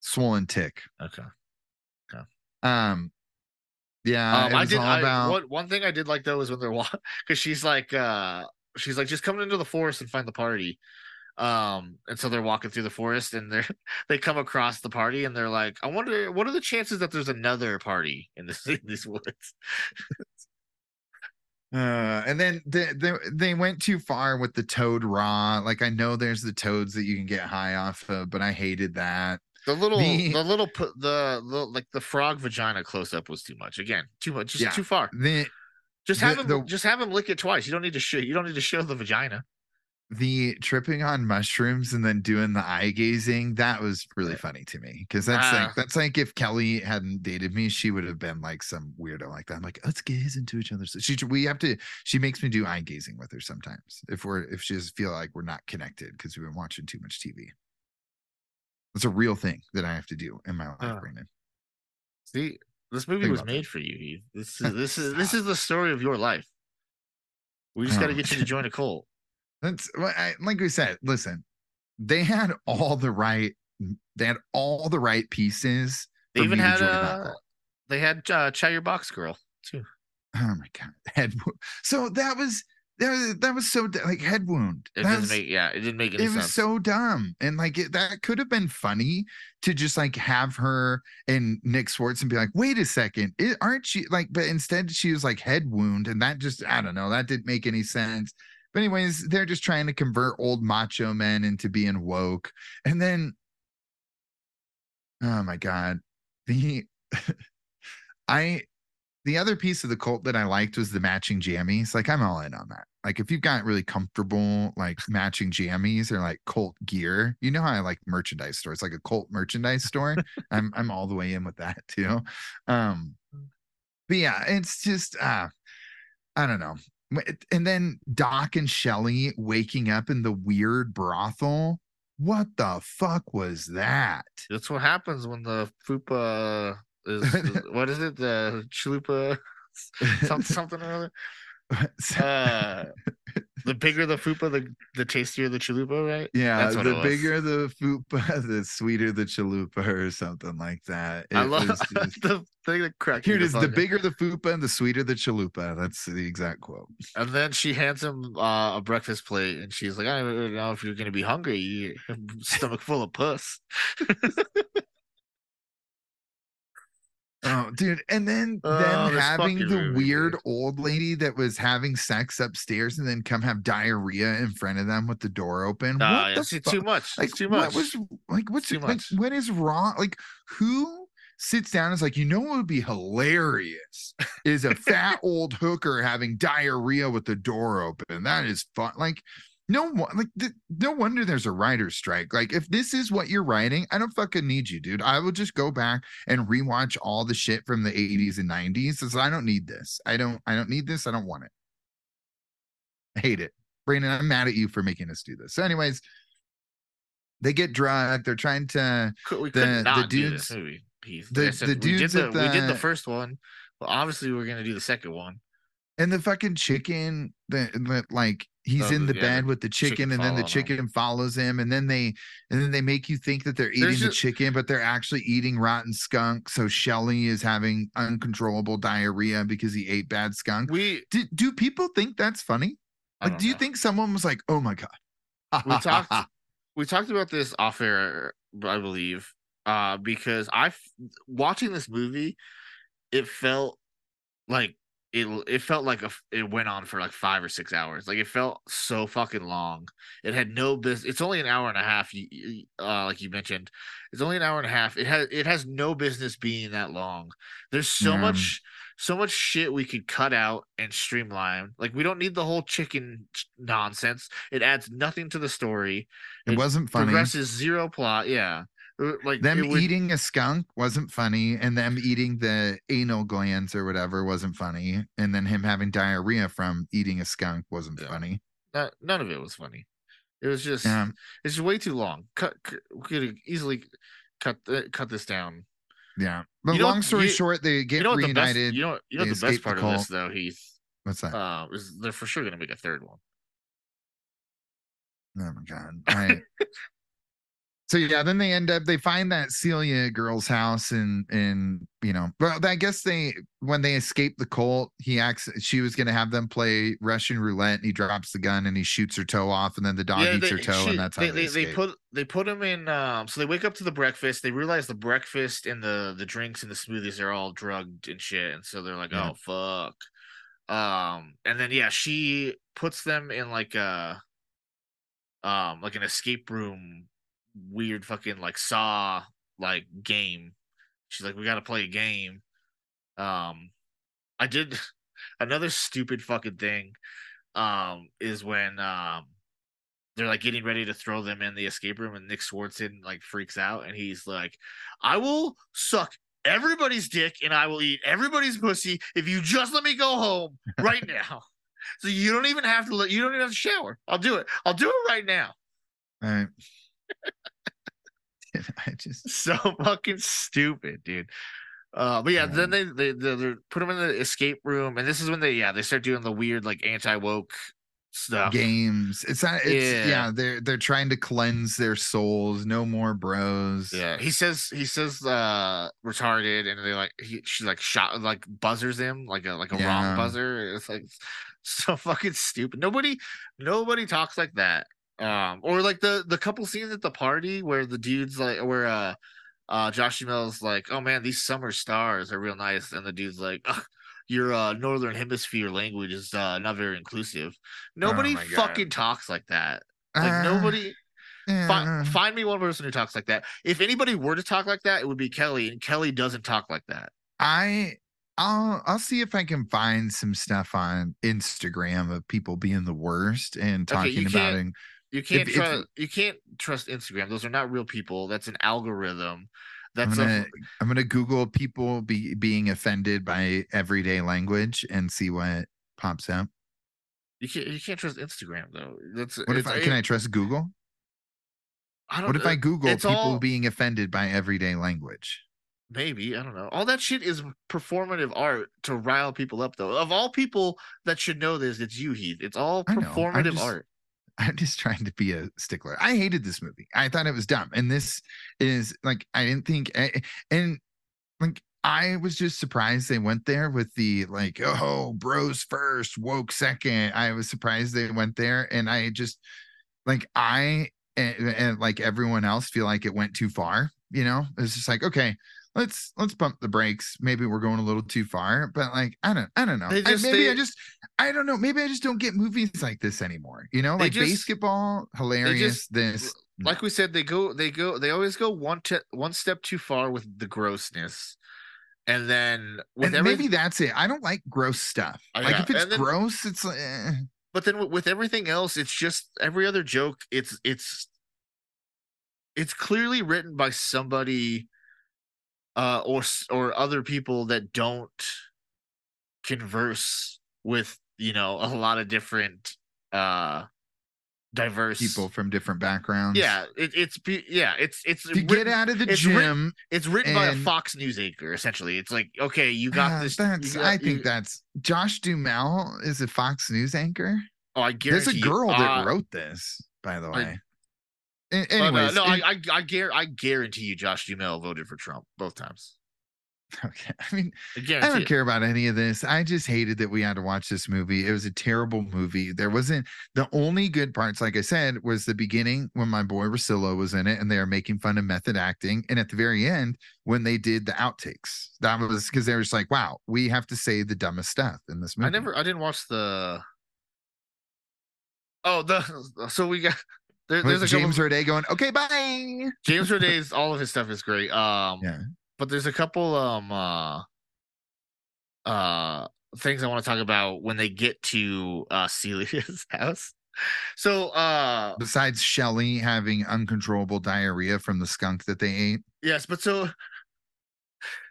swollen tick. Okay. Okay. Um, yeah, Um, I did. I, about one, one thing I did like though is when they're walking because she's like, uh, she's like, just come into the forest and find the party. Um, and so they're walking through the forest and they're they come across the party and they're like, I wonder what are the chances that there's another party in this in these woods. Uh, and then they, they they went too far with the toad raw. Like I know there's the toads that you can get high off of, but I hated that. The little, The- the little, the, the like the frog vagina close up was too much. Again, too much, just Yeah. too far. The Just have the- him, just have him lick it twice. You don't need to show. You don't need to show the vagina. The tripping on mushrooms and then doing the eye gazing that was really funny to me because that's Ah. like that's like if kelly hadn't dated me she would have been like some weirdo like that i'm like let's gaze into each other's she we have to she makes me do eye gazing with her sometimes if we're if she just feel like we're not connected because we've been watching too much tv it's a real thing that i have to do in my life Ah. brandon See, this movie Think was about that. made for you. Eve. This is this is this is the story of your life. We just got to Oh. get you to join a cult. That's like we said. Listen, they had all the right. They had all the right pieces. They even had uh, they had uh, Your Box Girl too. Oh my god, head. So that was that was that was so like head wound. It That didn't was- make yeah, it didn't make any it was so dumb, and like it, that could have been funny to just like have her and Nick Swardson be like, wait a second, it, aren't you like? But instead, she was like head wound, and that just I don't know, that didn't make any sense. But anyways, they're just trying to convert old macho men into being woke, and then, oh my god, the I the other piece of the cult that I liked was the matching jammies. Like I'm all in on that. Like if you've got really comfortable like matching jammies or like cult gear, you know how I like merchandise stores, like a cult merchandise store. I'm I'm all the way in with that too. Um but yeah, it's just uh I don't know. And then Doc and Shelly waking up in the weird brothel. What the fuck was that? That's what happens when the fupa is, what is it? The chalupa some, something or other. Uh, the bigger the fupa, the the tastier the chalupa, right? Yeah, That's what it the bigger the fupa, the sweeter the chalupa, or something like that. I It love was just- the thing that cracked Here it is: the bigger the fupa, and the sweeter the chalupa. That's the exact quote. And then she hands him uh, a breakfast plate, and she's like, "I don't know if you're gonna be hungry. You stomach full of puss." Oh, dude! And then Oh, them having the movie, weird dude. old lady that was having sex upstairs, and then come have diarrhea in front of them with the door open. Nah, what yeah, the fu- too much. Like it's too what much. was like what's Too like much. what is wrong? Like who sits down and is like, you know what would be hilarious is a fat old hooker having diarrhea with the door open. That is fun. Like no one like th- no wonder there's a writer's strike. Like if this is what you're writing, I don't fucking need you, dude. I will just go back and rewatch all the shit from the 80s and 90s. Because I don't need this. I don't I don't need this. I don't want it. I hate it. Brandon, I'm mad at you for making us do this. So, anyways, they get drugged. They're trying to we the- could the not do this movie. The- Like I we did dudes the, we did the the- first one. Well, obviously we're gonna do the second one. And the fucking chicken that that like he's Oh, in the yeah, bed with the chicken chicken, and then the follow him. chicken follows him and then they and then they make you think that they're eating There's the just- chicken but they're actually eating rotten skunk so shelly is having uncontrollable diarrhea because he ate bad skunk We do, do people think that's funny like don't you know. think someone was like oh my god we talked we talked about this off air, I believe, uh, because I watching this movie, it felt like it it felt like a, it went on for like five or six hours. Like it felt so fucking long. It had no business. It's only an hour and a half. Uh, like you mentioned, it's only an hour and a half. It has it has no business being that long. There's so Yeah. much so much shit we could cut out and streamline. Like we don't need the whole chicken nonsense. It adds nothing to the story it it wasn't funny progresses zero plot. Yeah, like them would- eating a skunk wasn't funny and them eating the anal glands or whatever wasn't funny and then him having diarrhea from eating a skunk wasn't Yeah. funny not- none of it was funny. It was just um, it's way too long. Cut, cut we could easily cut the, cut this down. yeah but You long story you- short they get you know what the best reunited you know you know the best the part of this though, Heath, what's that uh, is they're for sure gonna make a third one. oh my god I, so yeah then they end up they find that celia girl's house and and you know well i guess they when they escape the cult he acts she was going to have them play russian roulette and he drops the gun and he shoots her toe off and then the dog eats they, her toe she- and that's how they, they, they, they put they put them in. Um, so they wake up to the breakfast. They realize the breakfast and the the drinks and the smoothies are all drugged and shit, and so they're like, Yeah. "Oh fuck." Um, and then yeah, she puts them in like a um like an escape room, weird fucking like saw like game. She's like, "We got to play a game." Um, I did another stupid fucking thing. Um, is when um they're like getting ready to throw them in the escape room and Nick Swardson like freaks out and he's like, I will suck everybody's dick and I will eat everybody's pussy if you just let me go home right now. So you don't even have to let you don't even have to shower. I'll do it. I'll do it right now. All right. I just So fucking stupid, dude. Uh, but yeah, then they they they they put them in the escape room, and this is when they yeah they start doing the weird like anti woke stuff. games. It's not. It's yeah. Yeah. They're they're trying to cleanse their souls. No more bros. Yeah, he says he says uh retarded, and they like he she like shot like buzzers him like a like a Yeah. wrong buzzer. It's like so fucking stupid. Nobody nobody talks like that. Um, or like the the couple scenes at the party where the dudes like where uh uh Josh Duhamel's like, oh man, these summer stars are real nice, and the dude's like. Your uh, northern hemisphere language is uh, not very inclusive. Nobody Oh fucking talks like that. Like Uh, nobody. Fi- find me one person who talks like that. If anybody were to talk like that, it would be Kelly, and Kelly doesn't talk like that. I I'll I'll see if I can find some stuff on Instagram of people being the worst and Okay, talking about can't- it. You can't if- trust. You can't trust Instagram. Those are not real people. That's an algorithm. I'm That's gonna a I'm gonna Google people be, being offended by everyday language and see what pops up. you can't you can't trust Instagram though. That's What if I can I trust Google? I don't. What if I Google people all- being offended by everyday language? maybe I don't know. All that shit is performative art to rile people up, though. Of all people that should know this, it's you, Heath. It's all. I'm performative just- art. I'm just trying to be a stickler. I hated this movie. I thought it was dumb. And this is like, I didn't think, eh, and like, I was just surprised they went there with the like, oh, bros first, woke second. I was surprised they went there. And I just, like, I, and, and like everyone else, feel like it went too far. You know, it's just like, okay, let's let's bump the brakes. Maybe we're going a little too far, but like I don't I don't know. They I- maybe they- I just I don't know. Maybe I just don't get movies like this anymore. You know, like just- basketball, hilarious. Just, this Like we said, they go, they go, they always go one te- one step too far with the grossness, and then with and maybe that's it. I don't like gross stuff. Oh, like if it's then- gross, it's like eh. but then with, with everything else, it's just every other joke. It's it's it's clearly written by somebody, uh, or or other people that don't converse with you know a lot of different uh diverse people from different backgrounds. Yeah, it, it's yeah, it's it's To get written, out of the it's gym. written- it's written by a Fox News anchor. Essentially, it's like okay, you got Ah, this. you got- I think you- that's Josh Duhamel is a Fox News anchor. Oh, I There's guarantee a you- girl that uh, wrote this, by the way. A- but, uh, Anyways, no, it- I I I, guar- I guarantee you, Josh Duhamel voted for Trump both times. okay. I mean, I I don't it. care about any of this. I just hated that we had to watch this movie. It was a terrible movie. There wasn't the only good parts, like I said, was the beginning when my boy Russillo was in it and they were making fun of method acting. And at the very end, when they did the outtakes, that was because they were just like, wow, we have to say the dumbest stuff in this movie. I never. I didn't watch the. Oh, the so we got there, With there's a James couple, Roday going, okay, bye. James Roday's all of his stuff is great. Um, Yeah. but there's a couple um uh uh things I want to talk about when they get to uh Celia's house. So uh Besides Shelly having uncontrollable diarrhea from the skunk that they ate. yes, but so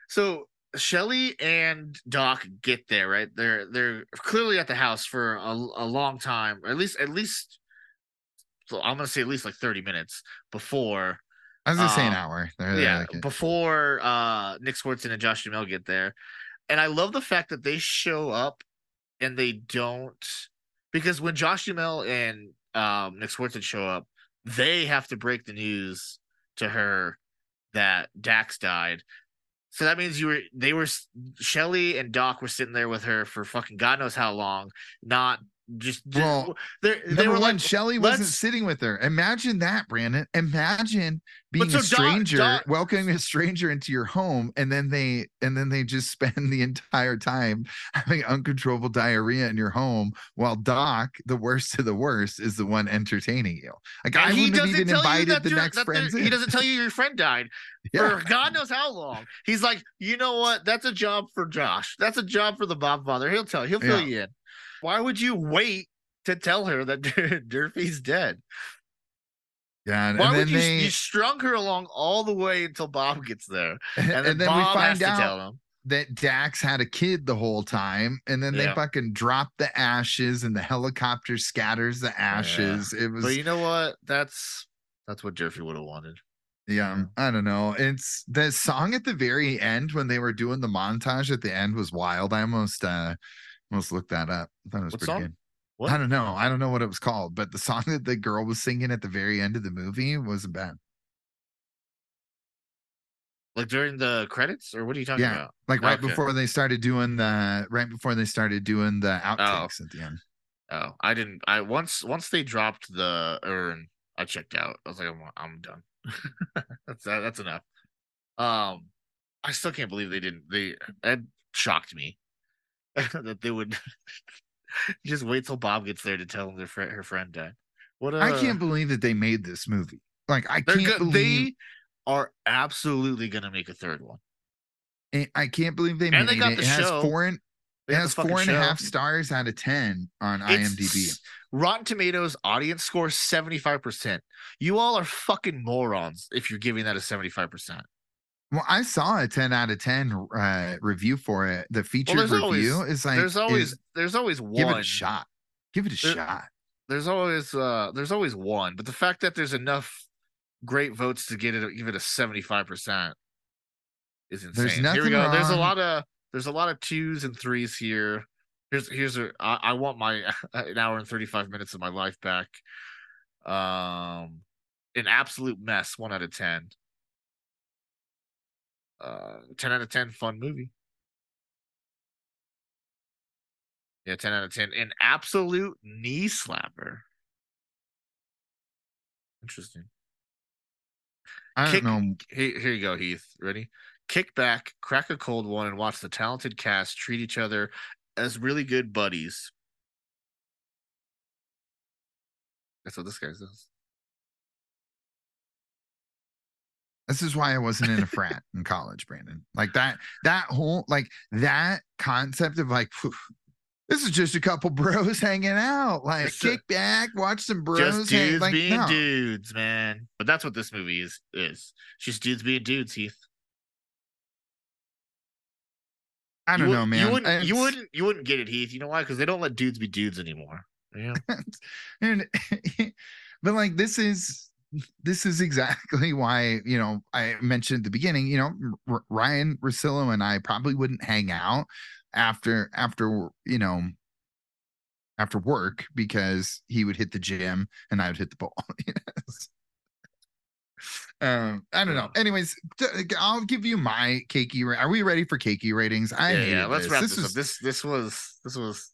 so Shelly and Doc get there, right? They're they're clearly at the house for a, a long time, or at least at least I'm gonna say at least like 30 minutes before I was gonna say an Um, hour. They're- they're yeah, like- before uh Nick Swardson and Josh Duhamel get there. And I love the fact that they show up and they don't because when Josh Duhamel and um Nick Swardson show up, they have to break the news to her that Dax died. So that means you were they were Shelly and Doc were sitting there with her for fucking God knows how long, not just Well, they're, they Number were one, like Shelly wasn't sitting with her. Imagine that, Brandon. Imagine being so a stranger, Doc- welcoming a stranger into your home, and then they and then they just spend the entire time having uncontrollable diarrhea in your home, while Doc, the worst of the worst, is the one entertaining you. Like I he wouldn't doesn't even tell you invited that the next friends he doesn't tell you your friend died Yeah. for God knows how long. He's like, you know what? That's a job for Josh. That's a job for the Bob father. He'll tell. You. He'll fill Yeah. you in. Why would you wait to tell her that Durfee's dead? Yeah, and, Why would you? they You strung her along all the way until Bob gets there, and, and then, then Bob we has find to out tell him. that Dax had a kid the whole time, and then they fucking drop the ashes, and the helicopter scatters the ashes. It was But you know what? That's that's what Durfee would have wanted. Yeah, I don't know. It's the song at the very end when they were doing the montage at the end was wild. I almost uh almost look that up. I thought it was What pretty song? good. What? I don't know. I don't know what it was called, but the song that the girl was singing at the very end of the movie wasn't bad. Like during the credits, or what are you talking Yeah. about? Like right Okay. before they started doing the right before they started doing the outtakes at the end. Oh, I didn't. I once once they dropped the urn, I checked out. I was like, I'm, I'm done. that's that, that's enough. Um, I still can't believe they didn't. They that shocked me that they would just wait till Bob gets there to tell them their friend, her friend died. What a, I uh, can't believe that they made this movie. Like I can't go- believe they are absolutely gonna make a third one. I can't believe they And made they got it. the It has show. four and it has four and a half stars out of ten on IMDb. Rotten Tomatoes audience score 75%. You all are fucking morons if you're giving that a 75%. Well, I saw a 10 out of 10 uh, review for it. The featured there's review always- is like, there's always is- there's always one. give it a shot. Give it a There- shot. There's always uh there's always one, but the fact that there's enough great votes to get it give it a 75%. is insane. There's Here we nothing go. There's a lot of there's a lot of twos and threes here. Here's here's a I, I want my an hour and 35 minutes of my life back. Um an absolute mess, one out of ten. Uh 10 out of 10 fun movie. Yeah, 10 out of 10. An absolute knee slapper. Interesting. I don't know. Here, here you go, Heath. Ready? Kick back, crack a cold one, and watch the talented cast treat each other as really good buddies. That's what this guy says. This is why I wasn't in a frat in college, Brandon. Like that, that whole like that concept of like, phew, this is just a couple bros hanging out. Like Just a- kick back, watch some bros. Just hang- dudes like, being no. dudes, man. But that's what this movie is. Is just dudes being dudes, Heath. I don't know, man. You wouldn't. You wouldn't. You wouldn't get it, Heath. You know why? Because they don't let dudes be dudes anymore. Yeah. and but like this is this is exactly why you know I mentioned at the beginning. You know, R- Ryan Russillo and I probably wouldn't hang out after after you know after work because he would hit the gym and I would hit the ball. yes. Um, I don't know. Anyways, I'll give you my cakey. Ra- Are we ready for cakey ratings? I yeah, yeah. Let's this. wrap this this, was up. This this was this was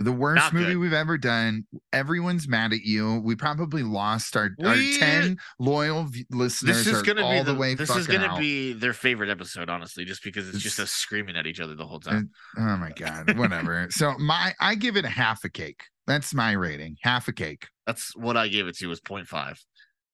the worst Not movie good. we've ever done. Everyone's mad at you. We probably lost our, our 10 loyal v- listeners this is gonna all be the, the way this is gonna be their favorite episode, honestly, just because it's, just us screaming at each other the whole time. Oh my god, whatever. so my I give it a half a cake. That's my rating. Half a cake. That's what I gave it to was 0.5.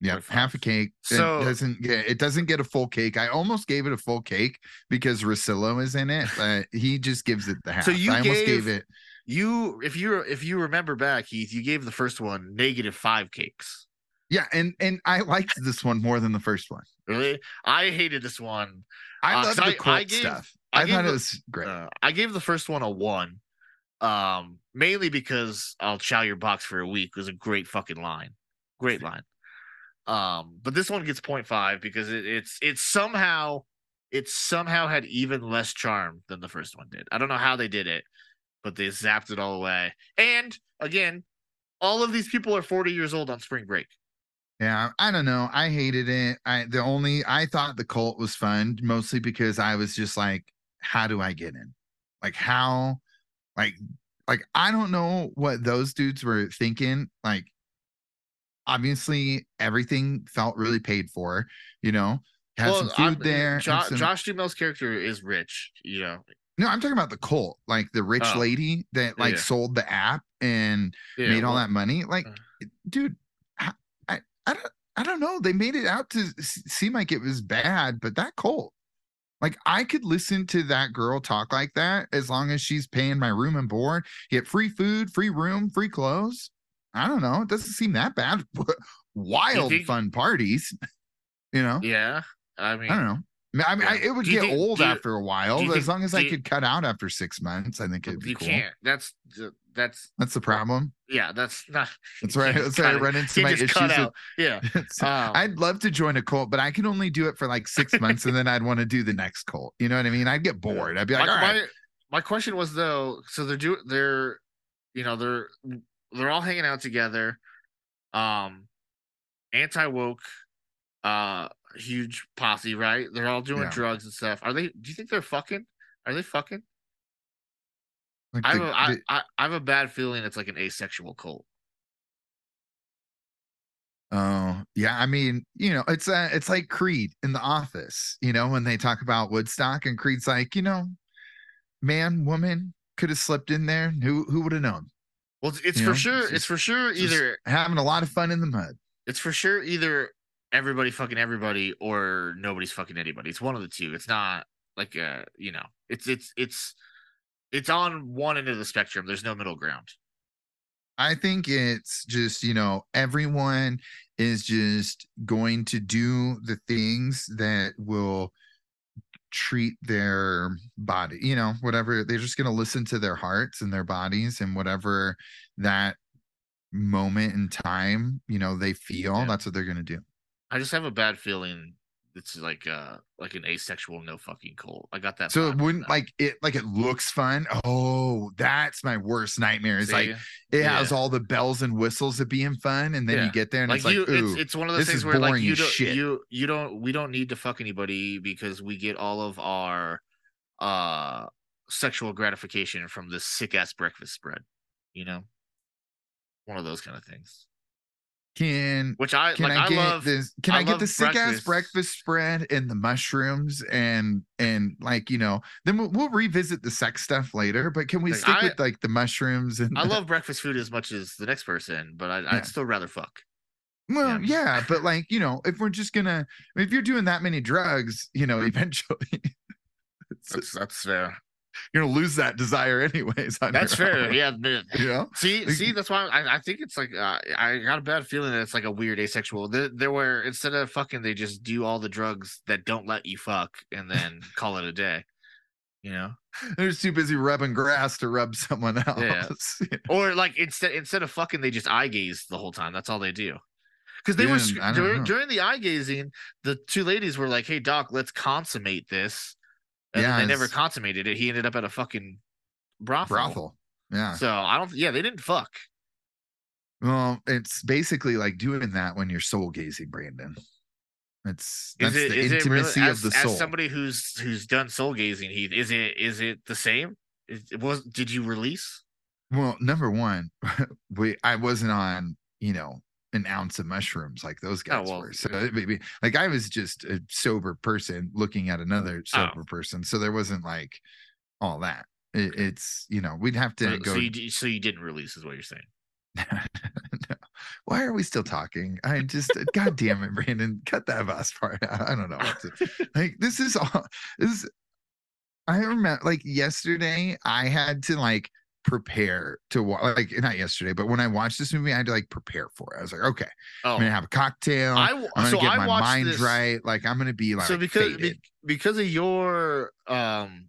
Yeah, half a cake. So- it doesn't get it doesn't get a full cake. I almost gave it a full cake because Russillo is in it, but he just gives it the half. So you I almost gave- gave it You, if you if you remember back, Heath, you gave the first one negative five cakes. yeah, and and I liked this one more than the first one. Really, I hated this one. I Uh, the I- I gave- stuff. I I, thought the- it was great. Uh, I gave the first one a one, um, mainly because "I'll chow your box for a week" was a great fucking line, great line. Um, but this one gets 0.5 because it, it's it's somehow it somehow had even less charm than the first one did. I don't know how they did it, but they zapped it all away. And again, all of these people are 40 years old on spring break. Yeah, I don't know. I hated it. I the only I thought the cult was fun mostly because I was just like, how do I get in? Like how like like I don't know what those dudes were thinking. Like obviously everything felt really paid for, you know. Had some food I'm- there. Jo- some- Josh Duhamel's character is rich, you know. No, I'm talking about the cult, like the rich Oh. lady that like Yeah. sold the app and Yeah, made all well, that money. Like, uh. dude, I, I, I don't, I don't know. They made it out to seem like it was bad, but that cult, like, I could listen to that girl talk like that as long as she's paying my room and board, get free food, free room, free clothes. I don't know. It doesn't seem that bad. Wild think- fun parties, you know. Yeah, I mean, I don't know. I mean, mean, I, it would get think- old you- after a while, as think- long as I you- could cut out after six months, I think it'd be you cool. can't. That's that's That's the problem. yeah. That's not. That's right. That's where I run into my issues. with- Yeah. So, Um, I'd love to join a cult, but I can only do it for like six months and then I'd want to do the next cult. You know what I mean? I'd get bored. I'd be like, my, all right. my, my question was though, so they're do they're, you know, they're they're all hanging out together, um, anti woke, uh, huge posse, right? They're all doing Yeah. drugs and stuff. Are they? Do you think they're fucking? Are they fucking? Like I have, the- a, I, I, I have a bad feeling it's like an asexual cult. oh, yeah. I mean, you know, it's uh, it's like Creed in the office, you know, when they talk about Woodstock and Creed's like, you know, man, woman could have slipped in there. Who who would have known? Well, it's, it's You for know, sure. it's It's, for sure either having a lot of fun in the mud. it's for sure either everybody fucking everybody or nobody's fucking anybody. It's one of the two. It's not like uh you know, it's it's it's it's on one end of the spectrum. There's no middle ground. I think it's just, you know, everyone is just going to do the things that will treat their body, you know, whatever. They're just going to listen to their hearts and their bodies and whatever that moment in time, you know, they feel, Yeah. that's what they're going to do. I just have a bad feeling it's like uh like an asexual no fucking cult. I got that. So it wouldn't like it like it looks fun. Oh, that's my worst nightmare. Like See? it has all the bells and whistles of being fun, and then Yeah. you get there and like it's like, you, ooh, it's it's one of those things where like you don't shit. you you don't we don't need to fuck anybody because we get all of our uh sexual gratification from this sick ass breakfast spread. You know, one of those kind of things. Can Which I can like. I I, get love. this? Can I I, get the sick ass breakfast. breakfast spread and the mushrooms and and like you know? Then we'll, we'll revisit the sex stuff later. But can we Like, stick I- with like the mushrooms and? I the- love breakfast food as much as the next person, but I, Yeah. I'd still rather fuck. Well, Yeah. yeah, but like you know, if we're just gonna, if you're doing that many drugs, you know, eventually, That's that's fair. You're gonna lose that desire anyways. That's fair. own, Yeah. man. You know, See, see, that's why I, I think it's like uh, I got a bad feeling that it's like a weird asexual. There, there were instead of fucking, they just do all the drugs that don't let you fuck and then call it a day. You know, they're just too busy rubbing grass to rub someone else. Yeah. or like instead instead of fucking, they just eye gaze the whole time. That's all they do. Because they were Yeah, sc- during, during the eye gazing, the two ladies were like, "Hey, doc, let's consummate this," and Yeah, they never consummated it. He ended up at a fucking brothel. Brothel. Yeah. So I don't. Yeah, they didn't fuck. Well, it's basically like doing that when you're soul gazing, Brandon. It's that's it the it really intimacy as, of the soul. as somebody who's who's done soul gazing? He is it is it the same? Is, it was did you release? Well, number one, we I wasn't on, you know, an ounce of mushrooms like those oh, guys Oh, well, were. So me- like I was just a sober person looking at mm, another Oh. sober person. So there wasn't like all that. It, it's you know we'd have to So, go. so you so you didn't release is what you're saying. no. Why are we still talking? I just God damn it, Brandon, cut that last part out. I don't know to like. This is all this. I remember like yesterday, I had to like prepare to watch like not yesterday, but when I watched this movie, I had to like prepare for it. I was like, okay, Oh, I'm gonna have a cocktail. I I'm gonna so get I my watched mind this, right. Like I'm gonna be like so because be- because of your um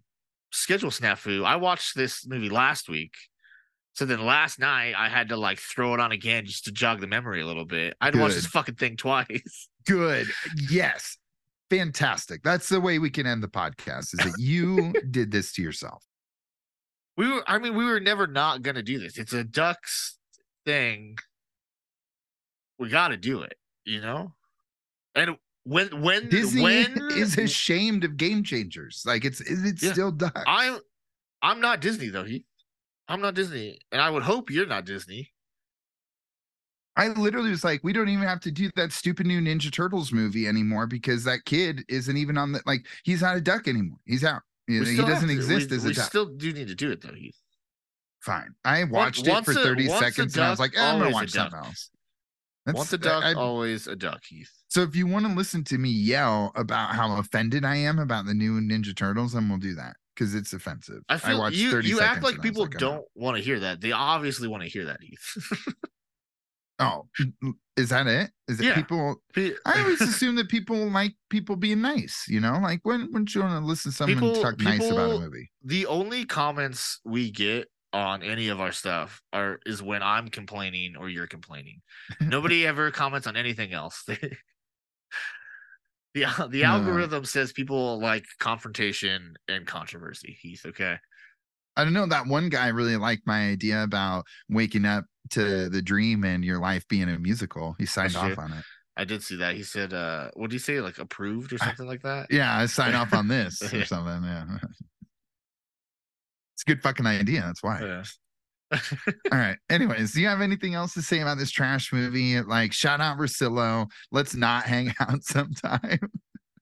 schedule snafu, I watched this movie last week. So then last night I had to like throw it on again just to jog the memory a little bit. I had to watch this fucking thing twice. good. Yes. Fantastic. That's the way we can end the podcast is that you did this to yourself. We were I mean we were never not gonna do this. It's a ducks thing. We gotta do it, you know? And when when Disney when is ashamed of game changers. Like it's it's Yeah. still ducks. I'm I'm not Disney though, Heath. I'm not Disney. And I would hope you're not Disney. I literally was like, we don't even have to do that stupid new Ninja Turtles movie anymore because that kid isn't even on the like he's not a duck anymore. He's out. You know, he doesn't exist we, as a we duck. still do need to do it though, Heath. Fine. I watched it for a- 30 once a seconds and I was like, eh, I'm gonna watch something else. Once a That's- duck, I- always a duck, Heath. so if you want to listen to me yell about how offended I am about the new Ninja Turtles, then we'll do that because it's offensive. I feel watched you, 30 you seconds You act like I people I'm don't want to hear that. They obviously want to hear that, Heath. Oh, is that it? Is it Yeah. people? I always assume that people like people being nice. You know, like when when you want to listen to someone People- talk nice about a movie. the only comments we get on any of our stuff are is when I'm complaining or you're complaining. Nobody ever comments on anything else. the uh, the No. algorithm says people like confrontation and controversy. Heath, okay. I don't know. That one guy really liked my idea about waking up to the dream and your life being a musical. He signed That's off true. on it. I did see that. He said, uh, what did he say? Like approved or something like that? Yeah, I signed off on this or something. Yeah. It's a good fucking idea. That's why. Yeah. All right. Anyways, do you have anything else to say about this trash movie? Like, shout out Russillo. Let's not hang out sometime.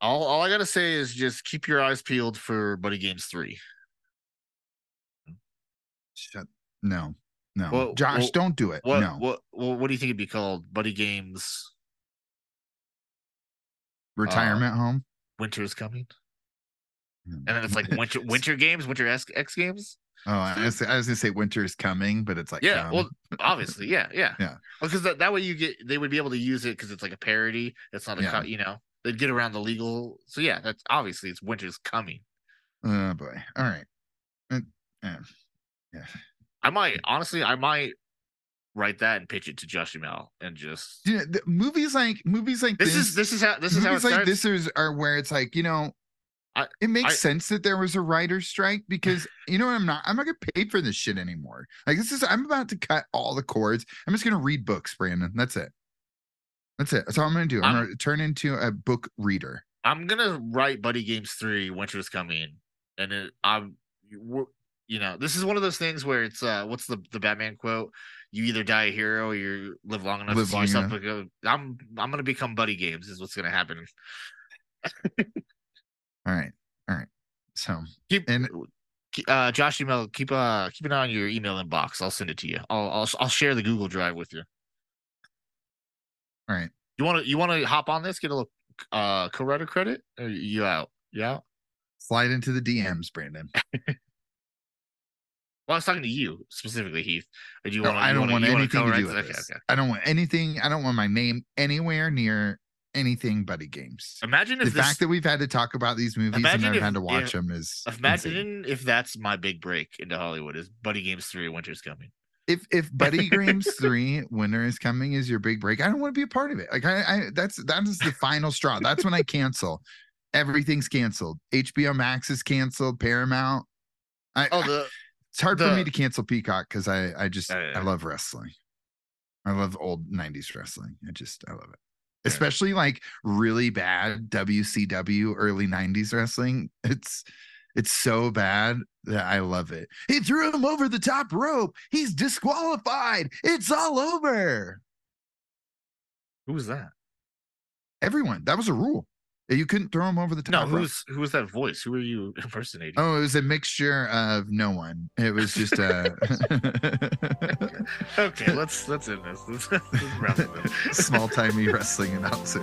all, all I gotta say is just keep your eyes peeled for Buddy Games 3. Shut. No, no. Well, Josh, well, don't do it. What no. what well, what do you think it'd be called? Buddy Games Retirement home. Winter is coming. And then it's like winter winter games, winter X, X games. Oh, I was, I was gonna say winter is coming, but it's like Yeah, come. well, obviously, yeah, yeah, Yeah. Because that, that way you get they would be able to use it because it's like a parody. It's not a Yeah. co- you know they'd get around the legal. So yeah, that's obviously it's winter's coming. oh boy. All right. Uh, yeah. yeah. I might honestly, I might write that and pitch it to Josh Duhamel and just You know, the movies like movies like this this, is this is how this is how it like starts. this is are where it's like you know I- it makes I- sense that there was a writer's strike because you know what i'm not i'm not gonna pay for this shit anymore. Like this is i'm about to cut all the cords. I'm just gonna read books brandon. That's it. That's it. That's all i'm gonna do. I'm, I'm- gonna turn into a book reader. I'm gonna write Buddy Games Three. Winter's coming, and it, I'm, you know, this is one of those things where it's uh, what's the the Batman quote? You either die a hero or you live long enough Live to see yourself. a, I'm I'm gonna become Buddy Games. Is what's gonna happen. all right all right so Keep And- uh, Josh email. Keep uh keep an eye on your email inbox. I'll send it to you. I'll I'll I'll share the Google Drive with you. all right You want to you want to hop on this? Get a little uh co-writer credit? Or you out? You out? slide into the dms brandon Well, I was talking to you specifically, Heath. Or do you No, want? i don't want anything to do with okay, this okay. i don't want anything i don't want my name anywhere near anything buddy games Imagine the this. fact that we've had to talk about these movies Imagine and I've had to watch if- them is insane. Imagine if that's my big break into Hollywood is Buddy Games Three: Winter's Coming. if if Buddy Games three Winter is coming is your big break. I don't want to be a part of it. Like I, I that's that is the final straw. That's when I cancel. Everything's canceled. HBO Max is canceled. Paramount. I, Oh, the it's hard for me to cancel Peacock because I I just. I love wrestling. I love old '90s wrestling. I just I love it. Yeah. Especially like really bad WCW early '90s wrestling. It's it's so bad that I love it. He threw him over the top rope. He's disqualified. It's all over. who was that? Everyone. That was a rule. You couldn't throw him over the No, top rope. who's who was that voice? Who are you impersonating? Oh, it was a mixture of no one. It was just uh, a Okay, let's let's end this. Let's, let's wrap small timey wrestling announcer.